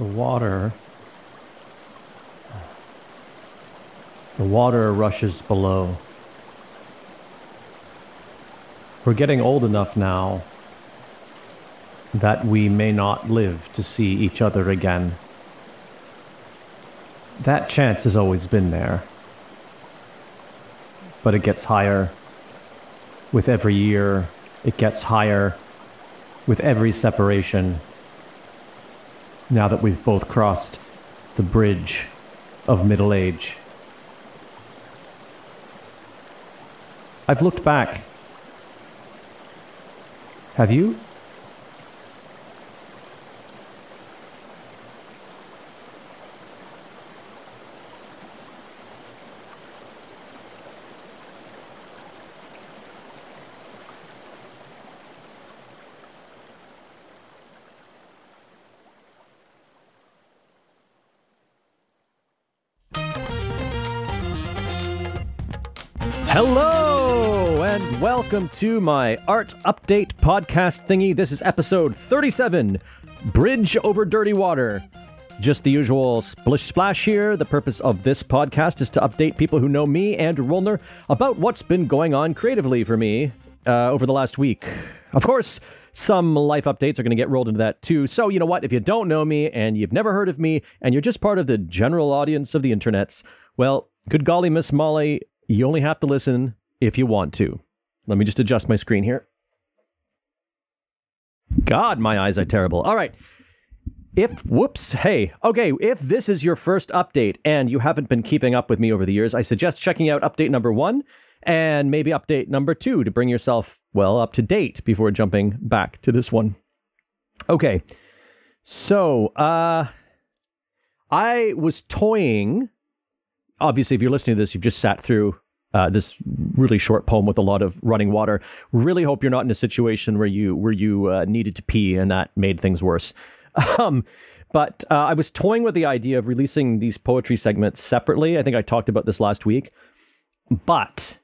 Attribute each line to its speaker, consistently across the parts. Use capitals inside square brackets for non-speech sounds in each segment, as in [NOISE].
Speaker 1: The water. The water rushes below. We're getting old enough now that we may not live to see each other again. That chance has always been there. But it gets higher. With every year, it gets higher. With every separation. Now that we've both crossed the bridge of middle age. I've looked back. Have you? Hello and welcome to my art update podcast thingy. This is episode 37 Bridge Over Dirty Water. Just the usual splish splash here. The purpose of this podcast is to update people who know me, Andrew Woolner, about what's been going on creatively for me uh, over the last week. Of course, some life updates are going to get rolled into that too. So, you know what? If you don't know me and you've never heard of me and you're just part of the general audience of the internets, well, good golly, Miss Molly, you only have to listen if you want to. Let me just adjust my screen here. God, my eyes are terrible. All right. If, whoops, hey, okay, if this is your first update and you haven't been keeping up with me over the years, I suggest checking out update number one and maybe update number two to bring yourself, well, up to date before jumping back to this one. Okay. So, uh, I was toying obviously, if you're listening to this, you've just sat through uh, this really short poem with a lot of running water. Really hope you're not in a situation where you where you uh, needed to pee and that made things worse. [LAUGHS] Um, but uh, I was toying with the idea of releasing these poetry segments separately. I think I talked about this last week, but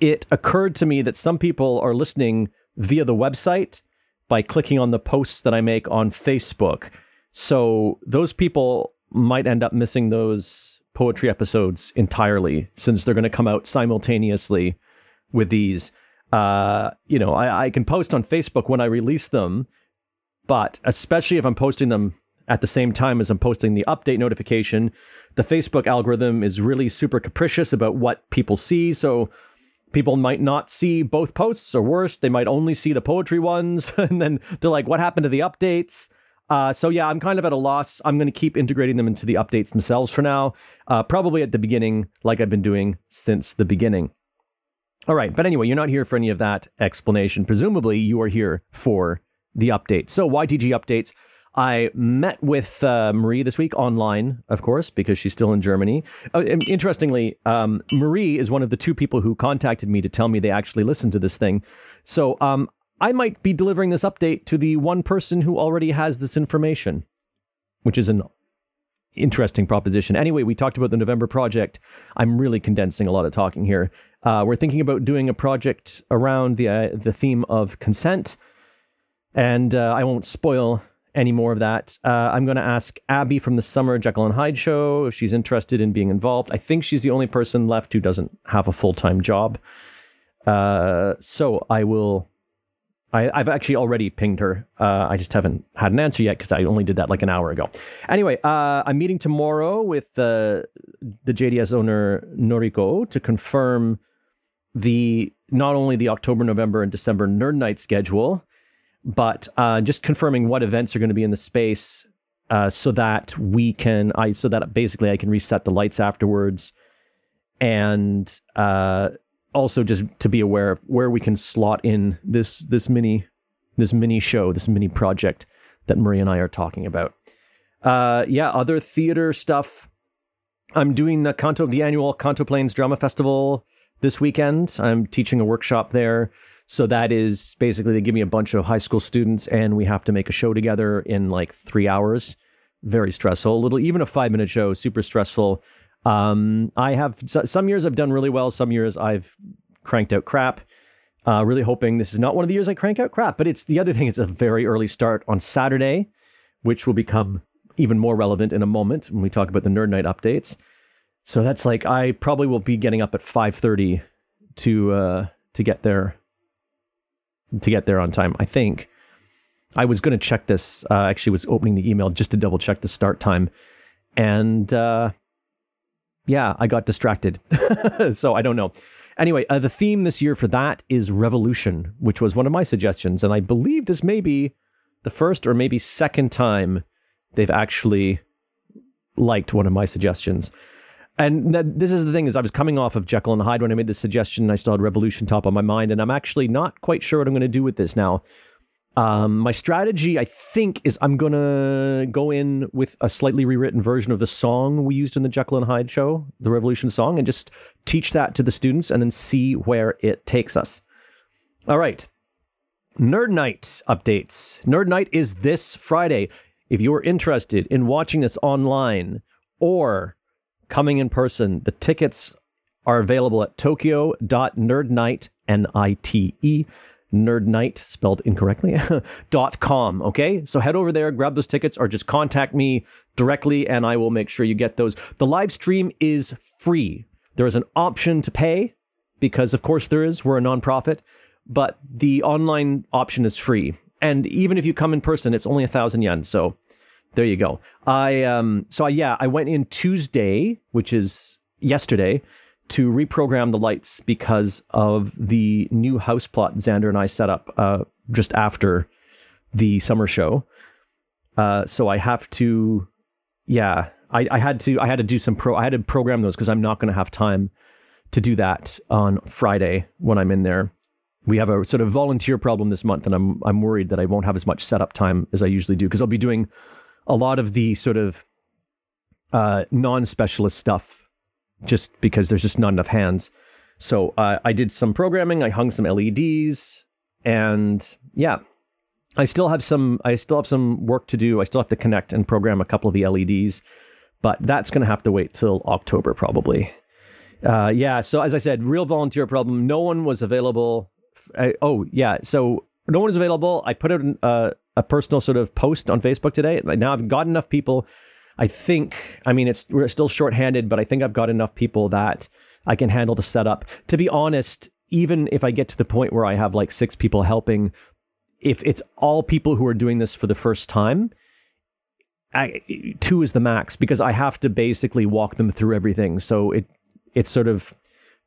Speaker 1: it occurred to me that some people are listening via the website by clicking on the posts that I make on Facebook. So those people might end up missing those poetry episodes entirely since they're going to come out simultaneously with these. Uh, you know, I, I can post on Facebook when I release them, but especially if I'm posting them at the same time as I'm posting the update notification, the Facebook algorithm is really super capricious about what people see. So people might not see both posts, or worse, they might only see the poetry ones. [LAUGHS] and then they're like, what happened to the updates? Uh, so yeah, I'm kind of at a loss. I'm going to keep integrating them into the updates themselves for now. Uh, probably at the beginning, like I've been doing since the beginning. All right, but anyway, you're not here for any of that explanation. Presumably, you are here for the update. So YTG updates. I met with uh, Marie this week online, of course, because she's still in Germany. Uh, interestingly, um, Marie is one of the two people who contacted me to tell me they actually listened to this thing. So um, I might be delivering this update to the one person who already has this information, which is an interesting proposition. Anyway, we talked about the November project. I'm really condensing a lot of talking here. Uh, we're thinking about doing a project around the uh, the theme of consent, and uh, I won't spoil any more of that. Uh, I'm going to ask Abby from the Summer Jekyll and Hyde show if she's interested in being involved. I think she's the only person left who doesn't have a full time job. Uh, so I will I, have actually already pinged her. Uh, I just haven't had an answer yet because I only did that like an hour ago. Anyway, uh, I'm meeting tomorrow with uh, the JDS owner Noriko to confirm the not only the October, November, and December Nerd Night schedule, but uh, just confirming what events are going to be in the space, uh, so that we can I so that basically I can reset the lights afterwards, and uh, also just to be aware of where we can slot in this this mini this mini show, this mini project that Marie and I are talking about. Uh, yeah, other theater stuff. I'm doing the Kanto, the annual Kanto Plains Drama Festival this weekend. I'm teaching a workshop there. So that is basically they give me a bunch of high school students and we have to make a show together in like three hours. Very stressful. A little, even a five minute show, super stressful. Um, I have some years I've done really well. Some years I've cranked out crap. Uh, really hoping this is not one of the years I crank out crap. But it's the other thing. It's a very early start on Saturday, which will become even more relevant in a moment when we talk about the Nerd Night updates. So that's like I probably will be getting up at 5:30 to uh to get there to get there on time. I think I was going to check this. Uh, actually, was opening the email just to double check the start time, and uh, yeah, I got distracted. [LAUGHS] so I don't know. Anyway, uh, the theme this year for that is revolution, which was one of my suggestions, and I believe this may be the first or maybe second time they've actually liked one of my suggestions. And this is the thing is I was coming off of Jekyll and Hyde when I made this suggestion. And I still had Revolution top of my mind, and I'm actually not quite sure what I'm going to do with this now. Um, my strategy, I think, is I'm going to go in with a slightly rewritten version of the song we used in the Jekyll and Hyde show, the Revolution song, and just teach that to the students and then see where it takes us. All right. Nerd Night updates. Nerd Night is this Friday. If you're interested in watching this online or coming in person, the tickets are available at tokyo.nerdnight, N I T E, nerdnight, spelled incorrectly, [LAUGHS] dot com. Okay, so head over there, grab those tickets, or just contact me directly, and I will make sure you get those. The live stream is free. There is an option to pay, because of course there is. We're a nonprofit, but the online option is free. And even if you come in person, it's only a thousand yen. So there you go. I um so I, yeah, I went in Tuesday, which is yesterday, to reprogram the lights because of the new house plot Xander and I set up uh, just after the summer show. Uh, so I have to, yeah, I, I had to I had to do some pro I had to program those because I'm not going to have time to do that on Friday when I'm in there. We have a sort of volunteer problem this month, and I'm I'm worried that I won't have as much setup time as I usually do because I'll be doing a lot of the sort of uh, non-specialist stuff just because there's just not enough hands. So uh, I did some programming. I hung some LEDs, and yeah, I still have some. I still have some work to do. I still have to connect and program a couple of the LEDs, but that's going to have to wait till October probably. Uh, yeah. So as I said, real volunteer problem. No one was available. I, oh yeah. So no one was available. I put out an, uh, a personal sort of post on Facebook today. Now I've got enough people. I think, I mean, it's we're still shorthanded, but I think I've got enough people that I can handle the setup. To be honest, even if I get to the point where I have like six people helping, if it's all people who are doing this for the first time, I, two is the max because I have to basically walk them through everything. So it it's sort of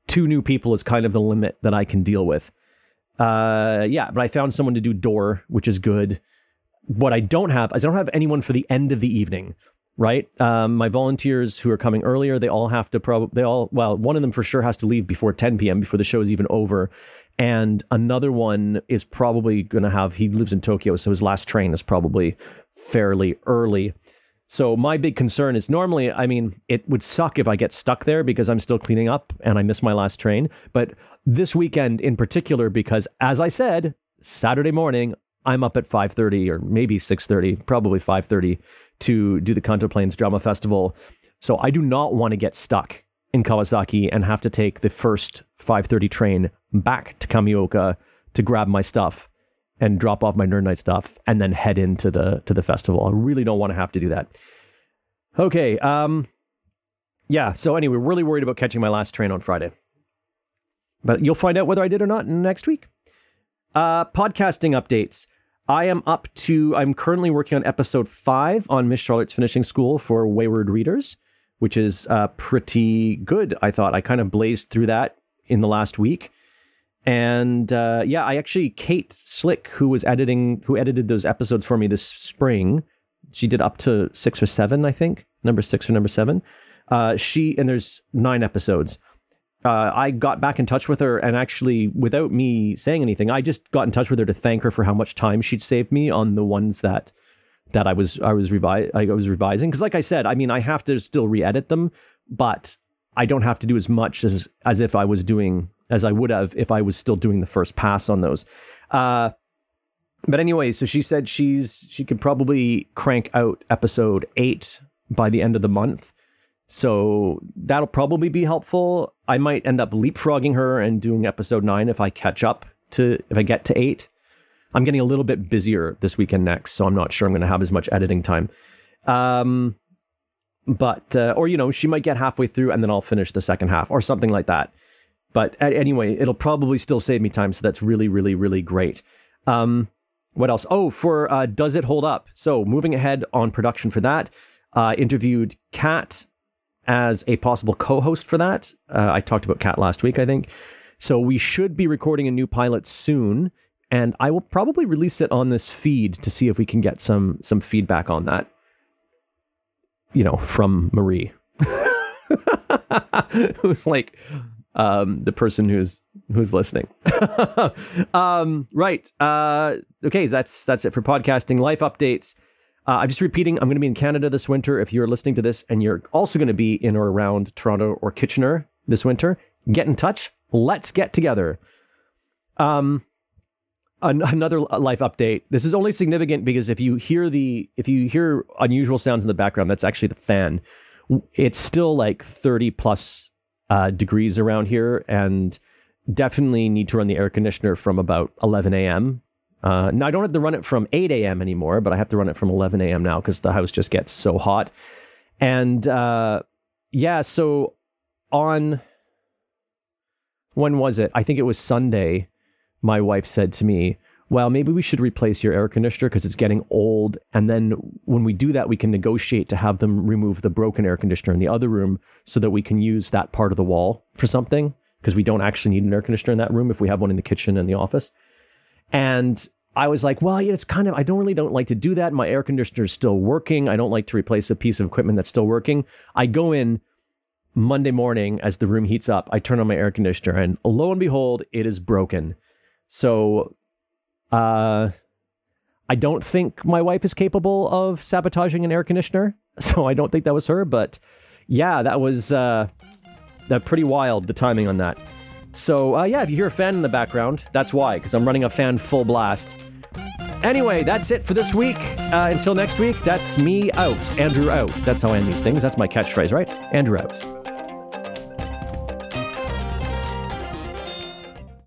Speaker 1: two new people is kind of the limit that I can deal with. Uh, yeah, but I found someone to do door, which is good what I don't have is I don't have anyone for the end of the evening, right? Um, my volunteers who are coming earlier, they all have to probably, they all, well, one of them for sure has to leave before 10 p.m., before the show is even over. And another one is probably going to have, he lives in Tokyo, so his last train is probably fairly early. So my big concern is normally, I mean, it would suck if I get stuck there because I'm still cleaning up and I miss my last train. But this weekend in particular, because as I said, Saturday morning, I'm up at 5:30 or maybe 6:30, probably 5:30 to do the Kanto Plains Drama Festival. So I do not want to get stuck in Kawasaki and have to take the first 5:30 train back to Kamioka to grab my stuff and drop off my nerd night stuff and then head into the to the festival. I really don't want to have to do that. Okay, um yeah, so anyway, really worried about catching my last train on Friday. But you'll find out whether I did or not next week. Uh podcasting updates. I am up to, I'm currently working on episode five on Miss Charlotte's Finishing School for Wayward Readers, which is uh, pretty good, I thought. I kind of blazed through that in the last week. And uh, yeah, I actually, Kate Slick, who was editing, who edited those episodes for me this spring, she did up to six or seven, I think, number six or number seven. Uh, she, and there's nine episodes uh, I got back in touch with her, and actually, without me saying anything, I just got in touch with her to thank her for how much time she'd saved me on the ones that that I was I was revi- I was revising. Because, like I said, I mean, I have to still re-edit them, but I don't have to do as much as as if I was doing as I would have if I was still doing the first pass on those. Uh, but anyway, so she said she's she could probably crank out episode eight by the end of the month. So that'll probably be helpful. I might end up leapfrogging her and doing episode nine if I catch up to if I get to eight. I'm getting a little bit busier this weekend next, so I'm not sure I'm going to have as much editing time. Um, but uh, or you know she might get halfway through and then I'll finish the second half or something like that. But anyway, it'll probably still save me time, so that's really, really, really great. Um, what else? Oh, for uh, Does It Hold Up? So moving ahead on production for that, uh, interviewed Kat as a possible co-host for that. Uh, I talked about Kat last week, I think. So we should be recording a new pilot soon, and I will probably release it on this feed to see if we can get some some feedback on that. You know, from Marie, [LAUGHS] who's like um, the person who's who's listening. [LAUGHS] um, right. Uh, okay, that's that's it for podcasting. Life updates. Uh, I'm just repeating. I'm going to be in Canada this winter. If you're listening to this and you're also going to be in or around Toronto or Kitchener this winter, get in touch. Let's get together. Um, an- another life update. This is only significant because if you hear the if you hear unusual sounds in the background, that's actually the fan. It's still like 30 plus uh, degrees around here, and definitely need to run the air conditioner from about 11 a.m. Uh, now I don't have to run it from 8 a.m. anymore, but I have to run it from 11 a.m. now because the house just gets so hot. And uh, yeah, so on when was it? I think it was Sunday. My wife said to me, well, maybe we should replace your air conditioner because it's getting old. And then when we do that, we can negotiate to have them remove the broken air conditioner in the other room so that we can use that part of the wall for something because we don't actually need an air conditioner in that room if we have one in the kitchen and the office. And I was like, well, it's kind of, I don't really don't like to do that. My air conditioner is still working. I don't like to replace a piece of equipment that's still working. I go in Monday morning as the room heats up. I turn on my air conditioner and lo and behold, it is broken. So uh, I don't think my wife is capable of sabotaging an air conditioner, [LAUGHS] so I don't think that was her. But yeah, that was uh, that pretty wild. The timing on that. So uh, yeah, if you hear a fan in the background, that's why, because I'm running a fan full blast. Anyway, that's it for this week. Uh, until next week, that's me out. Andrew out. That's how I end these things. That's my catchphrase, right? Andrew out.